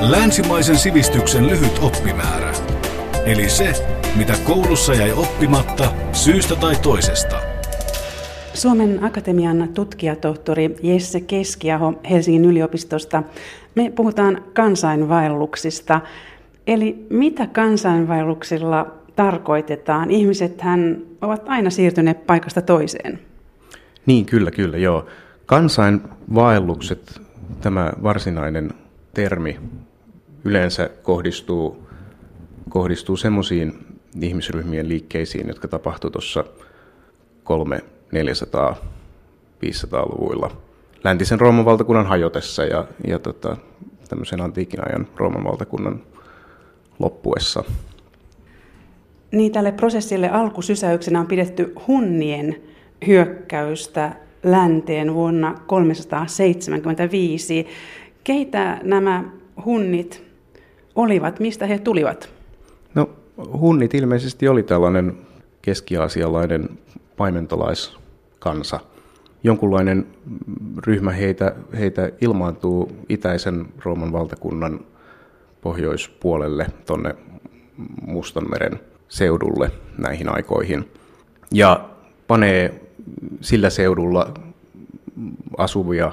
Länsimaisen sivistyksen lyhyt oppimäärä. Eli se, mitä koulussa jäi oppimatta syystä tai toisesta. Suomen Akatemian tutkijatohtori Jesse Keskiaho Helsingin yliopistosta. Me puhutaan kansainvaelluksista. Eli mitä kansainvaelluksilla tarkoitetaan? Ihmisethän ovat aina siirtyneet paikasta toiseen. Niin, kyllä, kyllä, joo. Kansainvaellukset, tämä varsinainen termi, yleensä kohdistuu, kohdistuu semmoisiin ihmisryhmien liikkeisiin, jotka tapahtuivat tuossa 3 400 500-luvuilla läntisen Rooman valtakunnan hajotessa ja, ja tota, tämmöisen antiikin ajan Rooman valtakunnan loppuessa. Niin tälle prosessille alkusysäyksenä on pidetty hunnien hyökkäystä länteen vuonna 375. Keitä nämä hunnit olivat? Mistä he tulivat? No hunnit ilmeisesti oli tällainen keski-aasialainen paimentolaiskansa. Jonkunlainen ryhmä heitä, heitä ilmaantuu itäisen Rooman valtakunnan pohjoispuolelle tuonne Mustanmeren seudulle näihin aikoihin. Ja panee sillä seudulla asuvia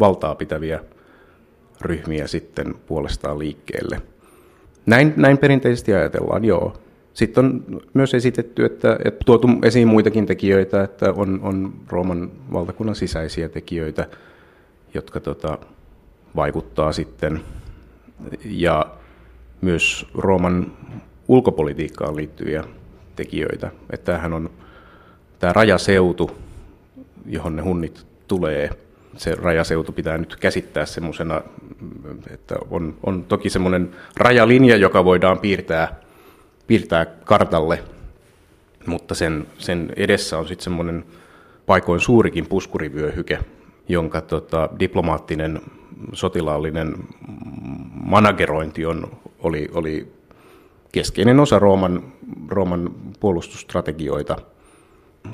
valtaa pitäviä ryhmiä sitten puolestaan liikkeelle. Näin, näin perinteisesti ajatellaan, joo. Sitten on myös esitetty, että, että tuotu esiin muitakin tekijöitä, että on, on Rooman valtakunnan sisäisiä tekijöitä, jotka tota, vaikuttaa sitten, ja myös Rooman ulkopolitiikkaan liittyviä tekijöitä. Että tämähän on tämä rajaseutu, johon ne hunnit tulee, se rajaseutu pitää nyt käsittää semmoisena, että on, on toki semmoinen rajalinja, joka voidaan piirtää piirtää kartalle, mutta sen, sen edessä on sitten semmoinen paikoin suurikin puskurivyöhyke, jonka tota, diplomaattinen sotilaallinen managerointi on, oli, oli keskeinen osa Rooman, Rooman puolustusstrategioita.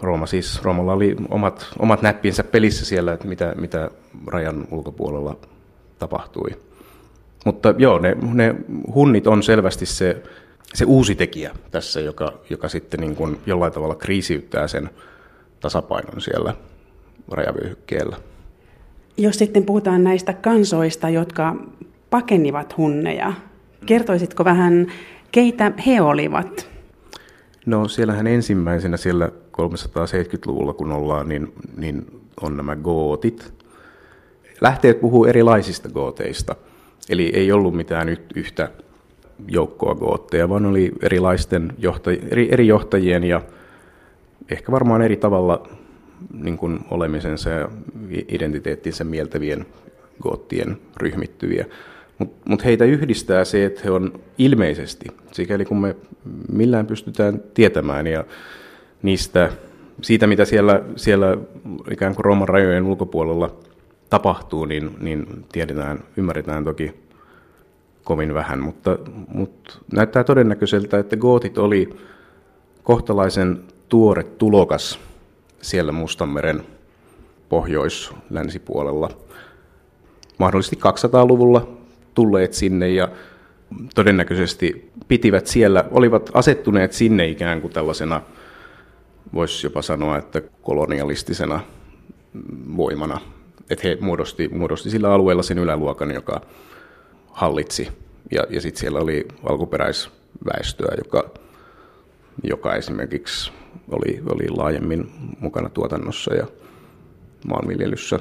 Rooma siis, Roomalla oli omat, omat näppinsä pelissä siellä, että mitä, mitä rajan ulkopuolella tapahtui. Mutta joo, ne, ne hunnit on selvästi se se uusi tekijä tässä, joka, joka sitten niin kuin jollain tavalla kriisiyttää sen tasapainon siellä rajavyöhykkeellä. Jos sitten puhutaan näistä kansoista, jotka pakenivat hunneja, kertoisitko vähän, keitä he olivat? No siellähän ensimmäisenä siellä 370-luvulla, kun ollaan, niin, niin on nämä gootit. Lähteet puhuu erilaisista gooteista, eli ei ollut mitään yhtä joukkoa gootteja, vaan oli erilaisten johtaj- eri, eri johtajien ja ehkä varmaan eri tavalla niin kuin olemisensa ja identiteettinsä mieltävien goottien ryhmittyviä. Mutta mut heitä yhdistää se, että he on ilmeisesti, sikäli kun me millään pystytään tietämään ja niistä, siitä mitä siellä, siellä ikään kuin Rooman rajojen ulkopuolella tapahtuu, niin, niin tiedetään, ymmärretään toki kovin vähän, mutta, mutta näyttää todennäköiseltä, että gootit oli kohtalaisen tuore tulokas siellä Mustanmeren pohjois-länsipuolella. Mahdollisesti 200-luvulla tulleet sinne ja todennäköisesti pitivät siellä, olivat asettuneet sinne ikään kuin tällaisena, voisi jopa sanoa, että kolonialistisena voimana. Että he muodosti, muodosti sillä alueella sen yläluokan, joka hallitsi. Ja, ja sitten siellä oli alkuperäisväestöä, joka, joka esimerkiksi oli, oli laajemmin mukana tuotannossa ja maanviljelyssä.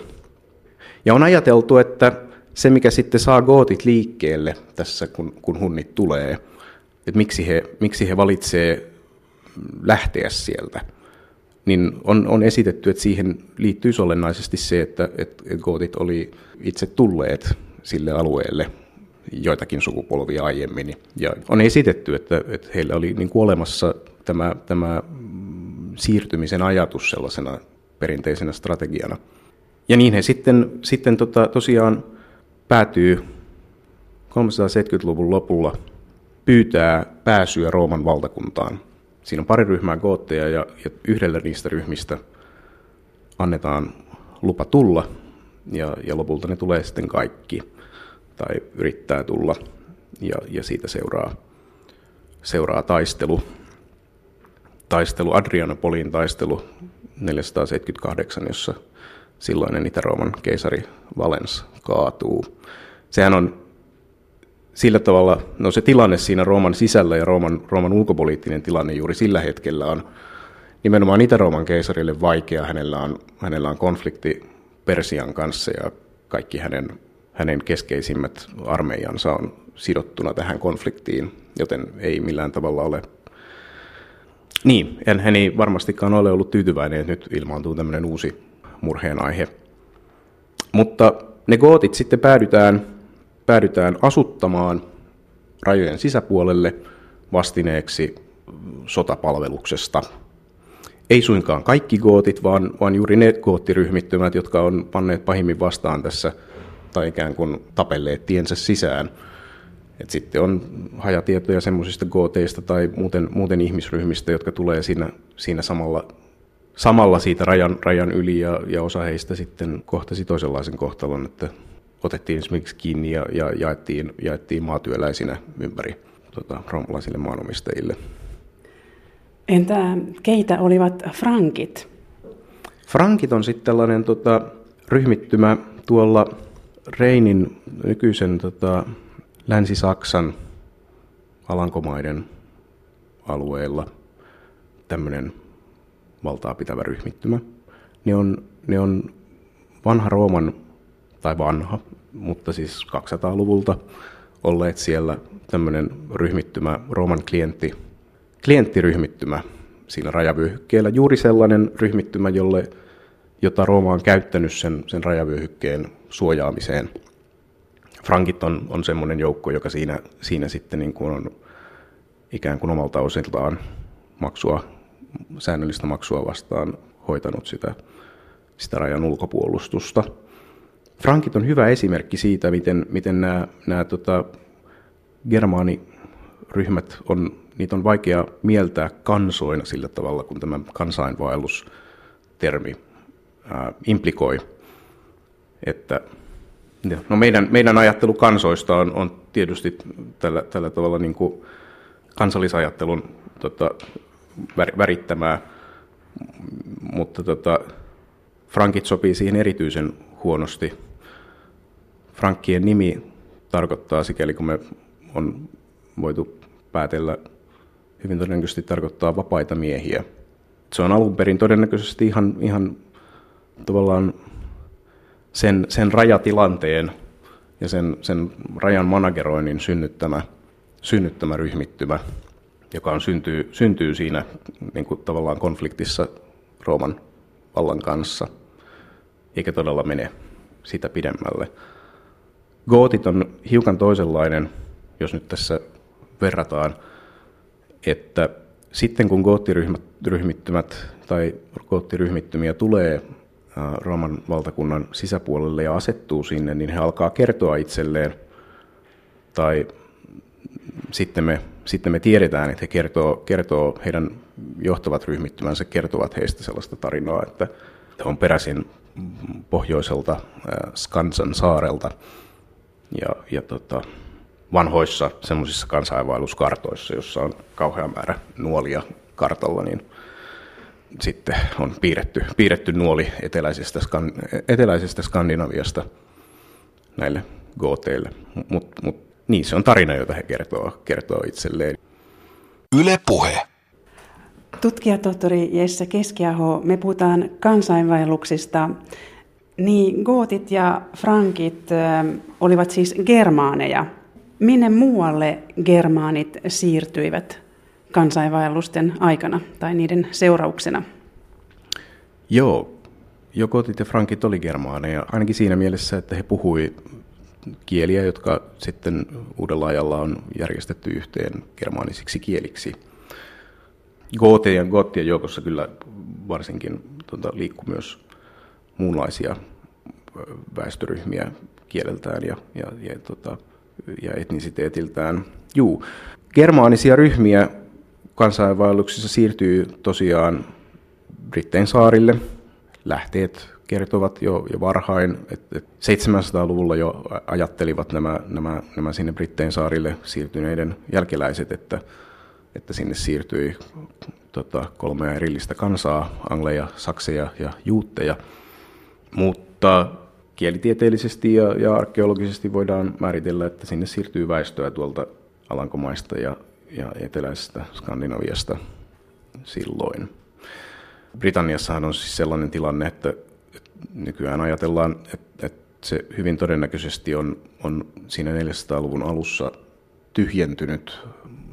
Ja on ajateltu, että se mikä sitten saa gootit liikkeelle tässä, kun, kun hunnit tulee, että miksi he, miksi he valitsee lähteä sieltä, niin on, on esitetty, että siihen liittyy olennaisesti se, että, että gootit oli itse tulleet sille alueelle joitakin sukupolvia aiemmin. Ja on esitetty, että, että heillä oli niin kuin olemassa tämä, tämä siirtymisen ajatus sellaisena perinteisenä strategiana. Ja niin he sitten, sitten tota, tosiaan päätyy 370-luvun lopulla pyytää pääsyä Rooman valtakuntaan. Siinä on pari ryhmää gootteja ja, ja yhdellä niistä ryhmistä annetaan lupa tulla ja, ja lopulta ne tulee sitten kaikki tai yrittää tulla, ja, ja siitä seuraa, seuraa taistelu. Taistelu, Adrianopolin taistelu 478, jossa silloinen Itä-Rooman keisari Valens kaatuu. Sehän on sillä tavalla, no se tilanne siinä Rooman sisällä ja Rooman, Rooman ulkopoliittinen tilanne juuri sillä hetkellä on nimenomaan Itä-Rooman keisarille vaikea. Hänellä on, hänellä on konflikti Persian kanssa ja kaikki hänen, hänen keskeisimmät armeijansa on sidottuna tähän konfliktiin, joten ei millään tavalla ole niin, en, hän ei varmastikaan ole ollut tyytyväinen, että nyt ilmaantuu tämmöinen uusi murheen aihe. Mutta ne gootit sitten päädytään, päädytään asuttamaan rajojen sisäpuolelle vastineeksi sotapalveluksesta. Ei suinkaan kaikki gootit, vaan, vaan juuri ne goottiryhmittymät, jotka on panneet pahimmin vastaan tässä tai ikään kuin tapelleet tiensä sisään. Et sitten on hajatietoja semmoisista gooteista tai muuten, muuten ihmisryhmistä, jotka tulee siinä, siinä samalla samalla siitä rajan, rajan yli ja, ja osa heistä sitten kohtasi toisenlaisen kohtalon, että otettiin esimerkiksi kiinni ja, ja jaettiin, jaettiin maatyöläisinä ympäri tota, roomalaisille maanomistajille. Entä keitä olivat frankit? Frankit on sitten tällainen tota, ryhmittymä tuolla Reinin nykyisen tota, Länsi-Saksan Alankomaiden alueella tämmöinen valtaa pitävä ryhmittymä. Ne on, ne on vanha Rooman, tai vanha, mutta siis 200-luvulta olleet siellä tämmöinen ryhmittymä, Rooman klientti, klienttiryhmittymä siinä rajavyöhykkeellä. Juuri sellainen ryhmittymä, jolle, jota Rooma on käyttänyt sen, sen rajavyöhykkeen suojaamiseen. Frankit on, on semmoinen joukko, joka siinä, siinä sitten niin kuin on ikään kuin omalta osiltaan maksua säännöllistä maksua vastaan hoitanut sitä, sitä rajan ulkopuolustusta. Frankit on hyvä esimerkki siitä, miten, miten nämä, nämä tota, germaaniryhmät on, niitä on vaikea mieltää kansoina sillä tavalla, kun tämä kansainvaellustermi ää, implikoi. Että, no meidän, meidän ajattelu kansoista on, on tietysti tällä, tällä tavalla niin kuin kansallisajattelun tota, värittämää, mutta tota, frankit sopii siihen erityisen huonosti. Frankkien nimi tarkoittaa, sikäli kun me on voitu päätellä, hyvin todennäköisesti tarkoittaa vapaita miehiä. Se on alun perin todennäköisesti ihan, ihan tavallaan sen, sen rajatilanteen ja sen, sen rajan manageroinnin synnyttämä, synnyttämä ryhmittymä joka on syntyy, syntyy siinä niin kuin tavallaan konfliktissa Rooman vallan kanssa, eikä todella mene sitä pidemmälle. Gootit on hiukan toisenlainen, jos nyt tässä verrataan, että sitten kun goottiryhmittymät tai goottiryhmittymiä tulee Rooman valtakunnan sisäpuolelle ja asettuu sinne, niin he alkaa kertoa itselleen. Tai sitten me, sitten me tiedetään, että he kertoo, kertoo, heidän johtavat ryhmittymänsä kertovat heistä sellaista tarinaa, että on peräisin pohjoiselta Skansan saarelta ja, ja tota, vanhoissa semmoisissa kansainvaelluskartoissa, jossa on kauhea määrä nuolia kartalla, niin sitten on piirretty, piirretty nuoli eteläisestä, eteläisestä Skandinaviasta näille gooteille. Mutta mut niin, se on tarina, jota he kertoo, kertoo itselleen. Yle Puhe. Tutkija tohtori Jesse Keskiaho, me puhutaan kansainvaelluksista. Niin, gootit ja frankit olivat siis germaaneja. Minne muualle germaanit siirtyivät kansainvaellusten aikana tai niiden seurauksena? Joo, jo gootit ja frankit oli germaaneja, ainakin siinä mielessä, että he puhui kieliä, jotka sitten uudella ajalla on järjestetty yhteen germaanisiksi kieliksi. Gootien, goottien joukossa kyllä varsinkin tuota, liikkuu myös muunlaisia väestöryhmiä kieleltään ja, ja, ja, tota, ja etnisiteetiltään. Juu, germaanisia ryhmiä kansainvaelluksissa siirtyy tosiaan Brittein saarille. Lähteet kertovat jo, jo varhain, että 700-luvulla jo ajattelivat nämä, nämä, nämä sinne Brittein saarille siirtyneiden jälkeläiset, että, että sinne siirtyi tota, kolmea erillistä kansaa, angleja, sakseja ja juutteja. Mutta kielitieteellisesti ja, ja arkeologisesti voidaan määritellä, että sinne siirtyy väestöä tuolta Alankomaista ja, ja eteläisestä Skandinaviasta silloin. Britanniassahan on siis sellainen tilanne, että nykyään ajatellaan, että, että se hyvin todennäköisesti on, on siinä 400-luvun alussa tyhjentynyt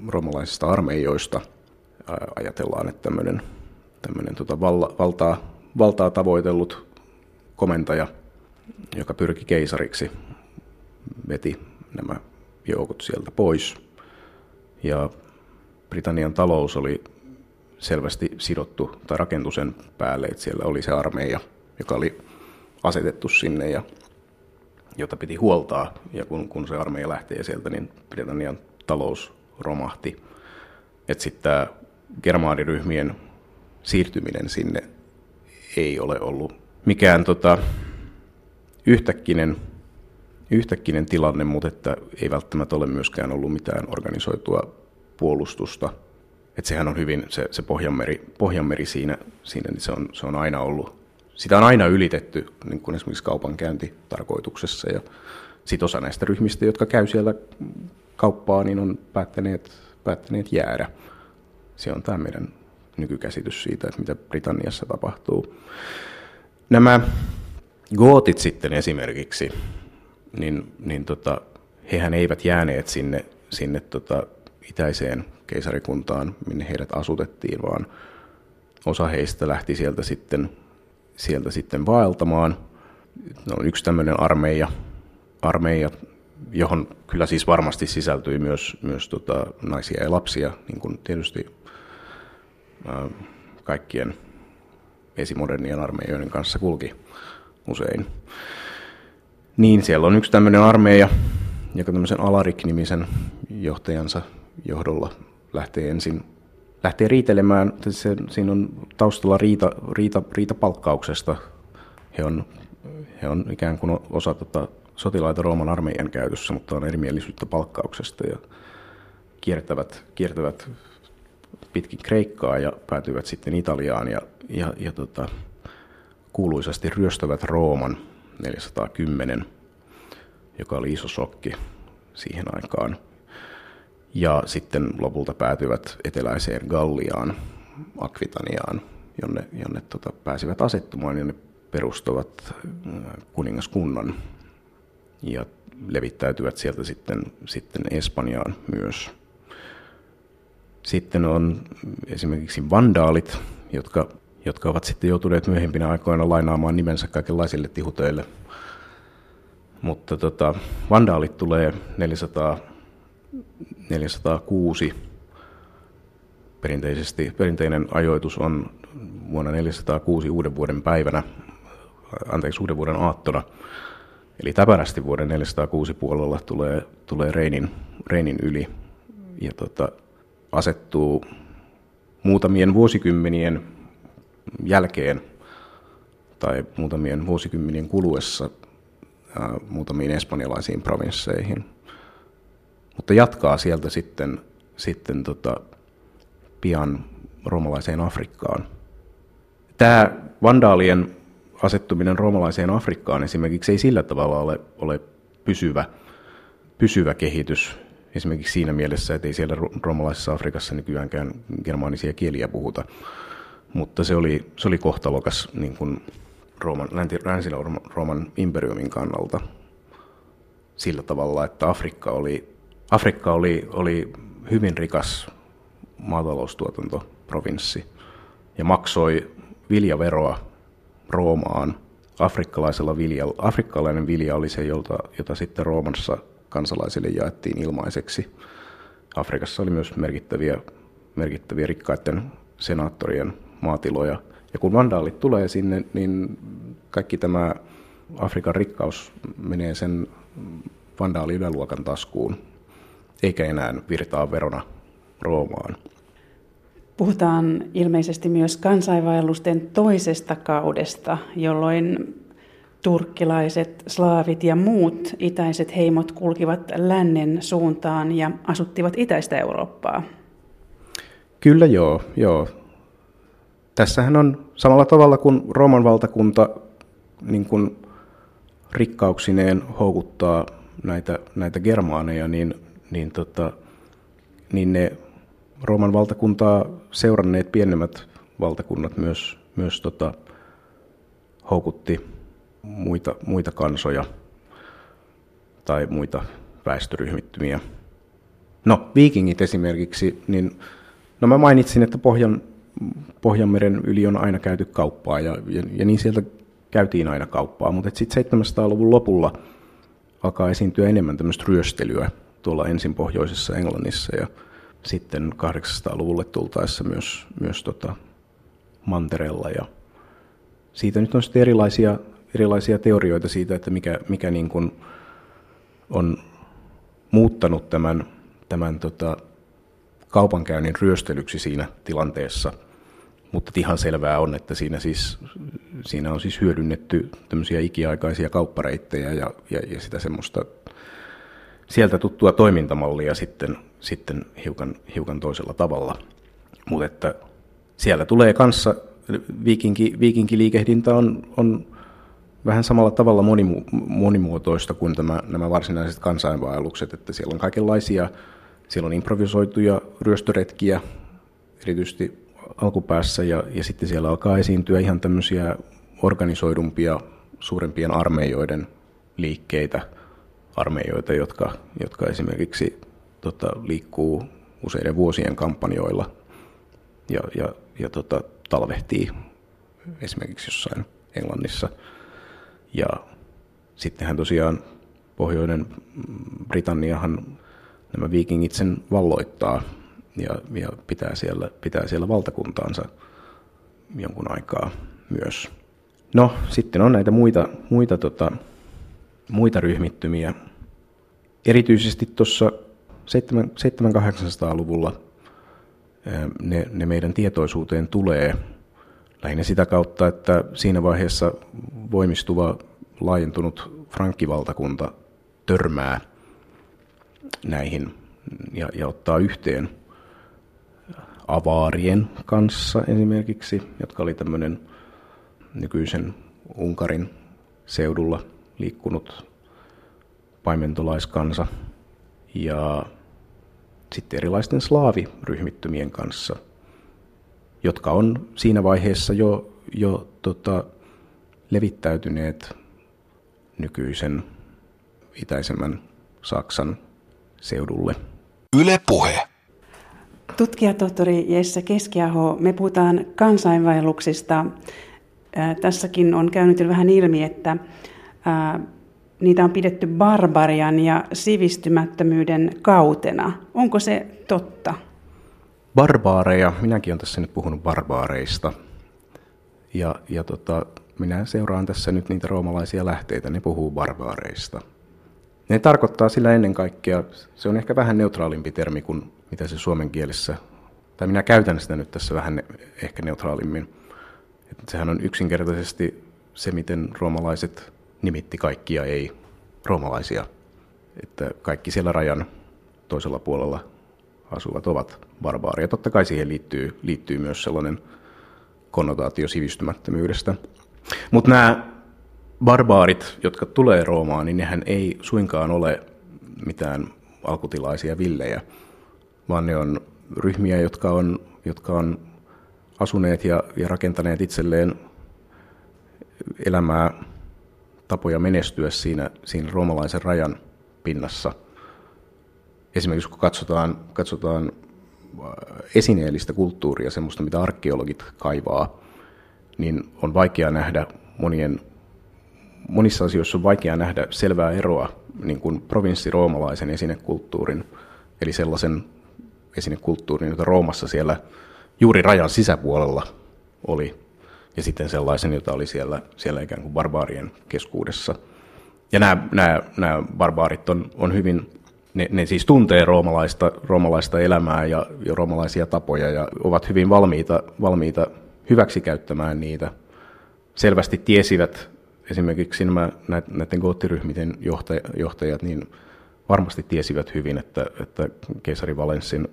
romalaisista armeijoista. Ajatellaan, että tämmöinen, tämmöinen tota valta, valtaa, valtaa tavoitellut komentaja, joka pyrki keisariksi, veti nämä joukot sieltä pois. Ja Britannian talous oli selvästi sidottu tai rakentu sen päälle, että siellä oli se armeija, joka oli asetettu sinne ja jota piti huoltaa. Ja kun, kun se armeija lähtee sieltä, niin Britannian talous romahti. Että sitten tämä germaaniryhmien siirtyminen sinne ei ole ollut mikään tota, yhtäkkinen, yhtäkkinen tilanne, mutta että ei välttämättä ole myöskään ollut mitään organisoitua puolustusta. Että sehän on hyvin, se, se Pohjanmeri, Pohjanmeri siinä, siinä niin se, on, se on aina ollut, sitä on aina ylitetty niin kuin esimerkiksi kaupankäyntitarkoituksessa ja sitten osa näistä ryhmistä, jotka käy siellä kauppaa, niin on päättäneet, päättäneet jäädä. Se on tämä meidän nykykäsitys siitä, että mitä Britanniassa tapahtuu. Nämä gootit sitten esimerkiksi, niin, niin tota, hehän eivät jääneet sinne, sinne tota, itäiseen keisarikuntaan, minne heidät asutettiin, vaan osa heistä lähti sieltä sitten, sieltä sitten vaeltamaan. No, yksi tämmöinen armeija, armeija, johon kyllä siis varmasti sisältyi myös, myös tota, naisia ja lapsia, niin kuin tietysti ää, kaikkien esimodernien armeijoiden kanssa kulki usein. Niin siellä on yksi tämmöinen armeija, joka tämmöisen Alarik-nimisen johtajansa johdolla lähtee ensin lähtee riitelemään. Se, siinä on taustalla riita, riita, riita palkkauksesta. He on, he on ikään kuin osa tota, sotilaita Rooman armeijan käytössä, mutta on erimielisyyttä palkkauksesta ja kiertävät, kiertävät pitkin Kreikkaa ja päätyvät sitten Italiaan ja, ja, ja tota, kuuluisasti ryöstävät Rooman 410, joka oli iso shokki siihen aikaan. Ja sitten lopulta päätyvät eteläiseen Galliaan, Akvitaniaan, jonne, jonne tota, pääsivät asettumaan ja ne perustavat äh, kuningaskunnan ja levittäytyvät sieltä sitten, sitten Espanjaan myös. Sitten on esimerkiksi vandaalit, jotka jotka ovat sitten joutuneet myöhempinä aikoina lainaamaan nimensä kaikenlaisille tihutöille. Mutta tota, vandaalit tulee 400, 406. Perinteisesti, perinteinen ajoitus on vuonna 406 uuden vuoden päivänä, anteeksi uuden vuoden aattona. Eli täpärästi vuoden 406 puolella tulee, tulee Reinin, Reinin yli ja tota, asettuu muutamien vuosikymmenien jälkeen tai muutamien vuosikymmenien kuluessa ää, muutamiin espanjalaisiin provinsseihin. Mutta jatkaa sieltä sitten, sitten tota, pian roomalaiseen Afrikkaan. Tämä vandaalien asettuminen roomalaiseen Afrikkaan esimerkiksi ei sillä tavalla ole, ole pysyvä, pysyvä kehitys. Esimerkiksi siinä mielessä, että ei siellä roomalaisessa Afrikassa nykyäänkään germaanisia kieliä puhuta mutta se oli, se oli kohtalokas niin kuin Rooman, Länsi-Rooman imperiumin kannalta sillä tavalla, että Afrikka oli, Afrikka oli, oli hyvin rikas maataloustuotantoprovinssi ja maksoi viljaveroa Roomaan. Afrikkalaisella vilja, afrikkalainen vilja oli se, jota, jota sitten Roomassa kansalaisille jaettiin ilmaiseksi. Afrikassa oli myös merkittäviä, merkittäviä rikkaiden senaattorien maatiloja. Ja kun vandaalit tulee sinne, niin kaikki tämä Afrikan rikkaus menee sen vandaali yläluokan taskuun, eikä enää virtaa verona Roomaan. Puhutaan ilmeisesti myös kansainvaellusten toisesta kaudesta, jolloin turkkilaiset, slaavit ja muut itäiset heimot kulkivat lännen suuntaan ja asuttivat itäistä Eurooppaa. Kyllä joo, joo. Tässähän on samalla tavalla kuin Rooman valtakunta niin kuin rikkauksineen houkuttaa näitä, näitä germaaneja, niin, niin, tota, niin ne Rooman valtakuntaa seuranneet pienemmät valtakunnat myös, myös tota, houkutti muita, muita kansoja tai muita väestöryhmittymiä. No, viikingit esimerkiksi, niin no mä mainitsin, että Pohjan, Pohjanmeren yli on aina käyty kauppaa ja, ja, ja niin sieltä käytiin aina kauppaa, mutta sitten 700-luvun lopulla alkaa esiintyä enemmän tämmöistä ryöstelyä tuolla ensin pohjoisessa Englannissa ja sitten 800-luvulle tultaessa myös, myös tota mantereella. Ja siitä nyt on sitten erilaisia, erilaisia teorioita siitä, että mikä, mikä niin kuin on muuttanut tämän, tämän tota kaupankäynnin ryöstelyksi siinä tilanteessa. Mutta ihan selvää on, että siinä, siis, siinä on siis hyödynnetty tämmöisiä ikiaikaisia kauppareittejä ja, ja, ja sitä semmoista sieltä tuttua toimintamallia sitten, sitten hiukan, hiukan toisella tavalla. Mutta että siellä tulee kanssa, viikinki, viikinkiliikehdintä on, on vähän samalla tavalla monimu, monimuotoista kuin tämä, nämä varsinaiset kansainvaellukset, että siellä on kaikenlaisia, siellä on improvisoituja ryöstöretkiä, erityisesti alkupäässä, ja, ja sitten siellä alkaa esiintyä ihan tämmöisiä organisoidumpia, suurempien armeijoiden liikkeitä – armeijoita, jotka, jotka esimerkiksi tota, liikkuu useiden vuosien kampanjoilla ja, ja, ja tota, talvehtii esimerkiksi jossain Englannissa. Ja sittenhän tosiaan pohjoinen Britanniahan nämä viikingit sen valloittaa ja, ja pitää, siellä, pitää siellä valtakuntaansa jonkun aikaa myös. No, sitten on näitä muita, muita tota, muita ryhmittymiä. Erityisesti tuossa 700-800-luvulla ne, ne meidän tietoisuuteen tulee lähinnä sitä kautta, että siinä vaiheessa voimistuva laajentunut frankkivaltakunta törmää näihin ja, ja ottaa yhteen avaarien kanssa esimerkiksi, jotka oli tämmöinen nykyisen Unkarin seudulla liikkunut paimentolaiskansa ja sitten erilaisten slaaviryhmittymien kanssa, jotka on siinä vaiheessa jo, jo tota, levittäytyneet nykyisen itäisemmän Saksan seudulle. Yle Puhe. Tutkijatohtori Jesse Keskiaho, me puhutaan kansainvaelluksista. Tässäkin on käynyt jo vähän ilmi, että niitä on pidetty barbarian ja sivistymättömyyden kautena. Onko se totta? Barbaareja, minäkin olen tässä nyt puhunut barbaareista. Ja, ja tota, minä seuraan tässä nyt niitä roomalaisia lähteitä, ne puhuu barbaareista. Ne tarkoittaa sillä ennen kaikkea, se on ehkä vähän neutraalimpi termi kuin mitä se suomen kielessä, tai minä käytän sitä nyt tässä vähän ehkä neutraalimmin. Että sehän on yksinkertaisesti se, miten roomalaiset nimitti kaikkia ei-roomalaisia. Että kaikki siellä rajan toisella puolella asuvat ovat barbaaria. Totta kai siihen liittyy, liittyy myös sellainen konnotaatio sivistymättömyydestä. Mutta nämä barbaarit, jotka tulee Roomaan, niin nehän ei suinkaan ole mitään alkutilaisia villejä, vaan ne on ryhmiä, jotka on, jotka on asuneet ja, ja rakentaneet itselleen elämää tapoja menestyä siinä, siinä roomalaisen rajan pinnassa. Esimerkiksi kun katsotaan, katsotaan äh, esineellistä kulttuuria, semmoista mitä arkeologit kaivaa, niin on vaikea nähdä monien, monissa asioissa on vaikea nähdä selvää eroa niin kuin provinssiroomalaisen esinekulttuurin, eli sellaisen esinekulttuurin, jota Roomassa siellä juuri rajan sisäpuolella oli ja sitten sellaisen, jota oli siellä, siellä ikään kuin barbaarien keskuudessa. Ja nämä, nämä, nämä barbaarit on, on hyvin ne, ne siis tuntee roomalaista, roomalaista elämää ja, ja roomalaisia tapoja ja ovat hyvin valmiita, valmiita hyväksikäyttämään niitä. Selvästi tiesivät esimerkiksi nämä näiden goottiryhmiten johtajat, niin varmasti tiesivät hyvin, että, että keisari Valenssin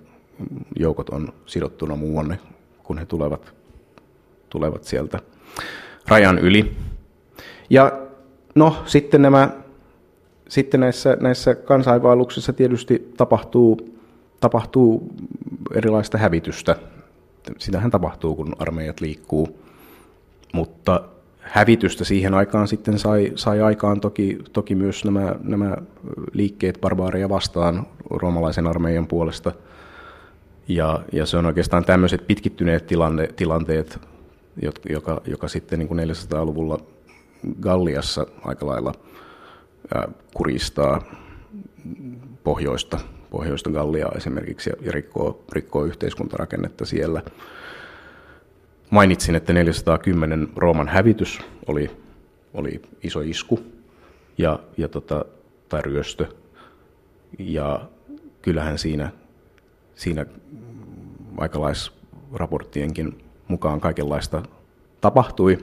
joukot on sidottuna muuanne, kun he tulevat, tulevat sieltä rajan yli. Ja no sitten nämä sitten näissä, näissä kansainvaelluksissa tietysti tapahtuu, tapahtuu erilaista hävitystä. Sitähän tapahtuu, kun armeijat liikkuu. Mutta hävitystä siihen aikaan sitten sai, sai aikaan toki, toki myös nämä, nämä liikkeet barbaareja vastaan roomalaisen armeijan puolesta. Ja, ja se on oikeastaan tämmöiset pitkittyneet tilanne, tilanteet, joka, joka sitten niin kuin 400-luvulla Galliassa aika lailla – kuristaa pohjoista, pohjoista Galliaa esimerkiksi ja rikkoo, rikkoo yhteiskuntarakennetta siellä. Mainitsin, että 410 Rooman hävitys oli, oli iso isku ja, ja tota, tai ryöstö. Ja kyllähän siinä, siinä aikalaisraporttienkin mukaan kaikenlaista tapahtui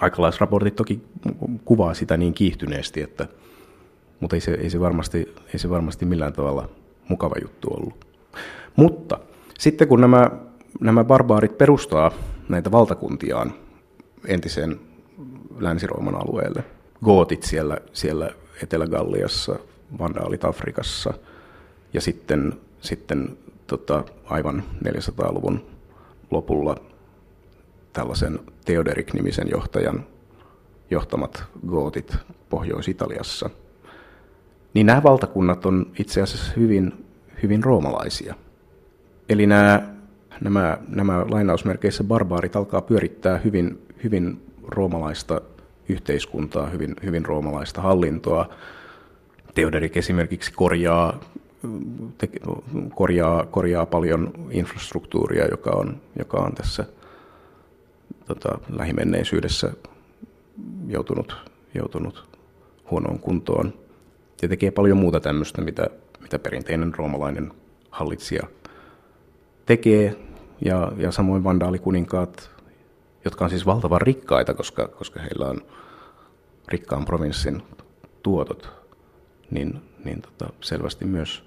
aikalaisraportit toki kuvaa sitä niin kiihtyneesti, että, mutta ei se, ei, se varmasti, ei se varmasti millään tavalla mukava juttu ollut. Mutta sitten kun nämä, nämä barbaarit perustaa näitä valtakuntiaan entisen Länsi-Rooman alueelle, gootit siellä, siellä Etelä-Galliassa, vandaalit Afrikassa ja sitten, sitten tota, aivan 400-luvun lopulla tällaisen Theoderik-nimisen johtajan johtamat gootit Pohjois-Italiassa, niin nämä valtakunnat on itse asiassa hyvin, hyvin roomalaisia. Eli nämä, nämä, nämä lainausmerkeissä barbaarit alkaa pyörittää hyvin, hyvin roomalaista yhteiskuntaa, hyvin, hyvin roomalaista hallintoa. Theoderik esimerkiksi korjaa, te, korjaa, korjaa paljon infrastruktuuria, joka on, joka on tässä – tota, lähimenneisyydessä joutunut, joutunut huonoon kuntoon. Ja tekee paljon muuta tämmöistä, mitä, mitä perinteinen roomalainen hallitsija tekee. Ja, ja samoin vandaalikuninkaat, jotka on siis valtavan rikkaita, koska, koska heillä on rikkaan provinssin tuotot, niin, niin tota, selvästi myös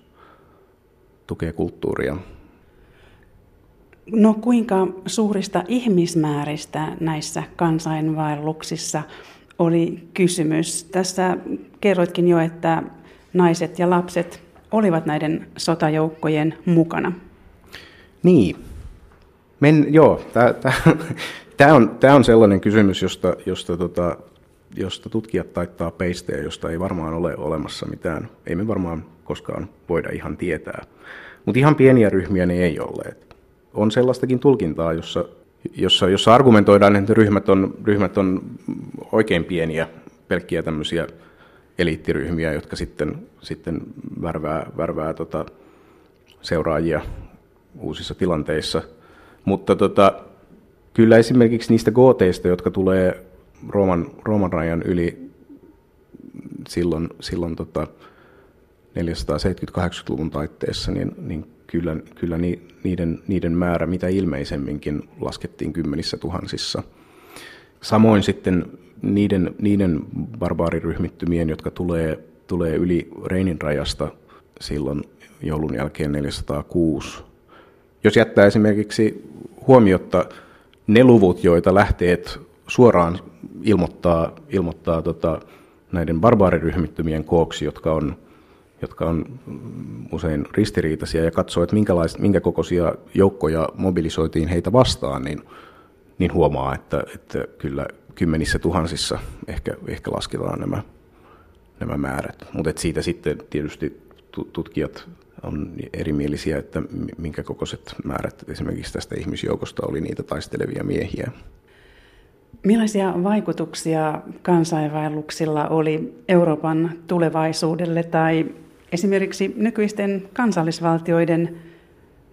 tukee kulttuuria No kuinka suurista ihmismääristä näissä kansainvaelluksissa oli kysymys? Tässä kerroitkin jo, että naiset ja lapset olivat näiden sotajoukkojen mukana. Niin. Men, joo, tämä on, on sellainen kysymys, josta, josta, tota, josta tutkijat taittaa peistä ja josta ei varmaan ole olemassa mitään. Ei me varmaan koskaan voida ihan tietää. Mutta ihan pieniä ryhmiä ne ei olleet on sellaistakin tulkintaa, jossa, jossa, jossa argumentoidaan, että ryhmät on, ryhmät on oikein pieniä, pelkkiä tämmöisiä eliittiryhmiä, jotka sitten, sitten värvää, värvää tota, seuraajia uusissa tilanteissa. Mutta tota, kyllä esimerkiksi niistä gooteista, jotka tulee Rooman, Rooman rajan yli silloin, silloin tota 470-80-luvun taitteessa, niin, niin kyllä, kyllä niiden, niiden määrä mitä ilmeisemminkin laskettiin kymmenissä tuhansissa. Samoin sitten niiden, niiden barbaariryhmittymien, jotka tulee, tulee yli Reinin rajasta silloin joulun jälkeen 406. Jos jättää esimerkiksi huomiotta ne luvut, joita lähteet suoraan ilmoittaa, ilmoittaa tota, näiden barbaariryhmittymien kooksi, jotka on jotka on usein ristiriitaisia, ja katsoo, että minkä kokoisia joukkoja mobilisoitiin heitä vastaan, niin, niin huomaa, että, että kyllä kymmenissä tuhansissa ehkä, ehkä lasketaan nämä, nämä määrät. Mutta siitä sitten tietysti tutkijat on erimielisiä, että minkä kokoiset määrät esimerkiksi tästä ihmisjoukosta oli niitä taistelevia miehiä. Millaisia vaikutuksia kansainvaelluksilla oli Euroopan tulevaisuudelle tai esimerkiksi nykyisten kansallisvaltioiden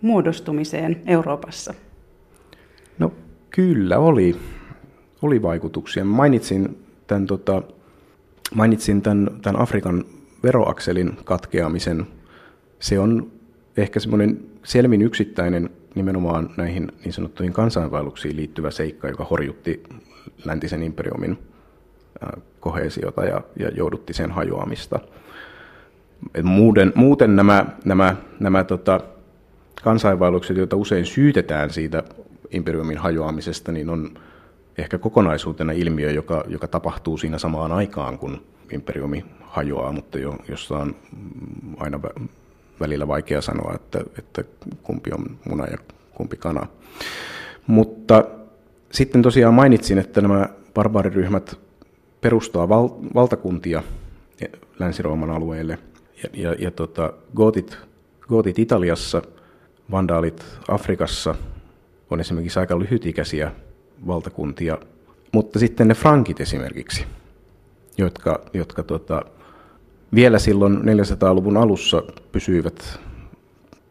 muodostumiseen Euroopassa? No kyllä oli, oli vaikutuksia. Mainitsin tämän, tota, mainitsin tämän, tämän Afrikan veroakselin katkeamisen. Se on ehkä semmoinen selvin yksittäinen nimenomaan näihin niin sanottuihin kansainvaelluksiin liittyvä seikka, joka horjutti läntisen imperiumin kohesiota ja, ja joudutti sen hajoamista. Muuten, muuten nämä, nämä, nämä tota, kansainvaellukset, joita usein syytetään siitä imperiumin hajoamisesta, niin on ehkä kokonaisuutena ilmiö, joka, joka tapahtuu siinä samaan aikaan, kun imperiumi hajoaa, mutta jo, jossa on aina välillä vaikea sanoa, että, että kumpi on muna ja kumpi kana. Mutta sitten tosiaan mainitsin, että nämä barbaariryhmät perustaa val, valtakuntia Länsi-Rooman alueelle. Ja, ja, ja tota, gootit, gootit Italiassa, vandaalit Afrikassa on esimerkiksi aika lyhytikäisiä valtakuntia, mutta sitten ne frankit esimerkiksi, jotka, jotka tota, vielä silloin 400-luvun alussa pysyivät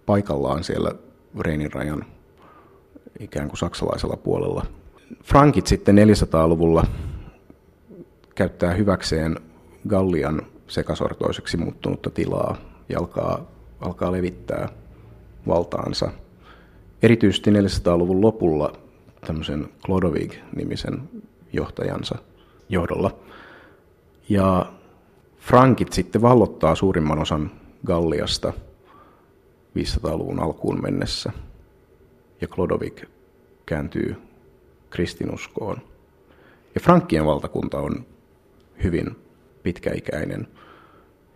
paikallaan siellä Reinin rajan ikään kuin saksalaisella puolella. Frankit sitten 400-luvulla käyttää hyväkseen Gallian sekasortoiseksi muuttunutta tilaa ja alkaa, alkaa levittää valtaansa. Erityisesti 400-luvun lopulla tämmöisen Clodovig-nimisen johtajansa johdolla. Ja Frankit sitten vallottaa suurimman osan Galliasta 500-luvun alkuun mennessä. Ja Clodovig kääntyy kristinuskoon. Ja Frankkien valtakunta on hyvin pitkäikäinen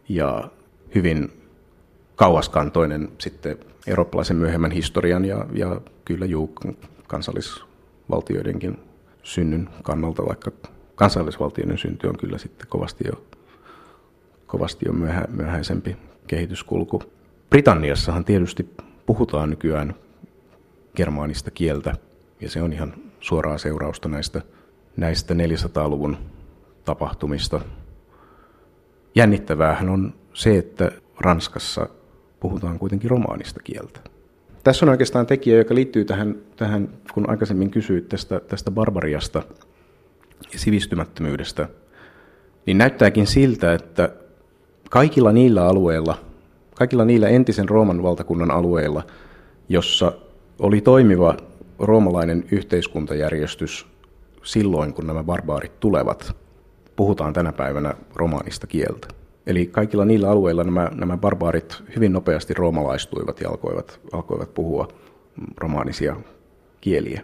ja hyvin kauaskantoinen sitten eurooppalaisen myöhemmän historian ja, ja kyllä juu kansallisvaltioidenkin synnyn kannalta, vaikka kansallisvaltioiden synty on kyllä sitten kovasti jo, kovasti jo myöhä, myöhäisempi kehityskulku. Britanniassahan tietysti puhutaan nykyään germaanista kieltä, ja se on ihan suoraa seurausta näistä, näistä 400-luvun tapahtumista. Jännittäväähän on se, että Ranskassa puhutaan kuitenkin romaanista kieltä. Tässä on oikeastaan tekijä, joka liittyy tähän, tähän kun aikaisemmin kysyit tästä, tästä barbariasta ja sivistymättömyydestä, niin näyttääkin siltä, että kaikilla niillä alueilla, kaikilla niillä entisen Rooman valtakunnan alueilla, jossa oli toimiva roomalainen yhteiskuntajärjestys silloin, kun nämä barbaarit tulevat, puhutaan tänä päivänä romaanista kieltä. Eli kaikilla niillä alueilla nämä, nämä barbaarit hyvin nopeasti roomalaistuivat ja alkoivat, alkoivat puhua romaanisia kieliä.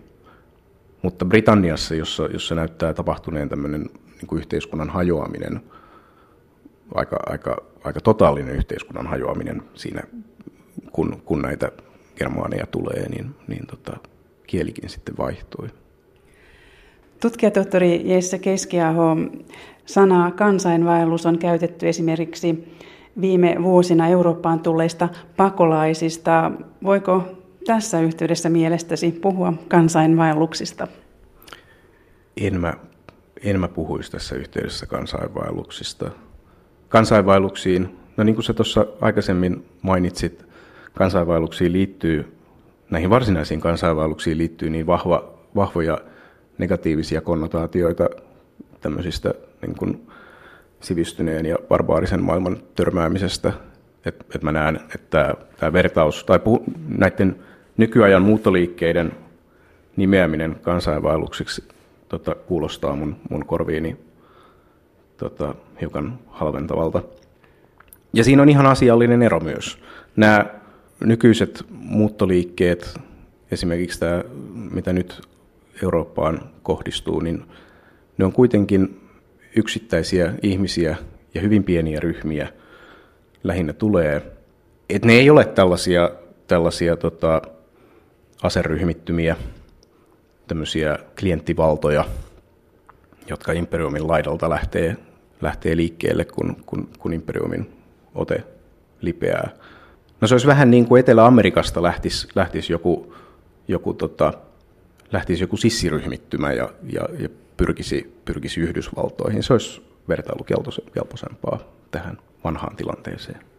Mutta Britanniassa, jossa, jossa näyttää tapahtuneen tämmöinen niin kuin yhteiskunnan hajoaminen, aika, aika, aika totaalinen yhteiskunnan hajoaminen siinä, kun, kun näitä germaaneja tulee, niin, niin tota, kielikin sitten vaihtui. Tutkijatohtori Jesse Keskiaho, sanaa kansainvaellus on käytetty esimerkiksi viime vuosina Eurooppaan tulleista pakolaisista. Voiko tässä yhteydessä mielestäsi puhua kansainvaelluksista? En mä, en mä puhuisi tässä yhteydessä kansainvaelluksista. Kansainvaelluksiin, no niin kuin sä tuossa aikaisemmin mainitsit, kansainvaelluksiin liittyy, näihin varsinaisiin kansainvaelluksiin liittyy niin vahva, vahvoja negatiivisia konnotaatioita tämmöisistä niin kuin sivistyneen ja barbaarisen maailman törmäämisestä. Että et mä näen, että tämä vertaus, tai puhu, näiden nykyajan muuttoliikkeiden nimeäminen kansainvaelluksiksi tota, kuulostaa mun, mun korviini tota, hiukan halventavalta. Ja siinä on ihan asiallinen ero myös. Nämä nykyiset muuttoliikkeet, esimerkiksi tämä, mitä nyt Eurooppaan kohdistuu, niin ne on kuitenkin yksittäisiä ihmisiä ja hyvin pieniä ryhmiä lähinnä tulee. Et ne ei ole tällaisia, tällaisia tota, aseryhmittymiä, tämmöisiä klienttivaltoja, jotka imperiumin laidalta lähtee, lähtee liikkeelle, kun, kun, kun imperiumin ote lipeää. No se olisi vähän niin kuin Etelä-Amerikasta lähtisi, lähtisi joku, joku, tota, lähtisi joku sissiryhmittymä ja, ja, ja pyrkisi, pyrkisi Yhdysvaltoihin. Se olisi vertailukelpoisempaa tähän vanhaan tilanteeseen.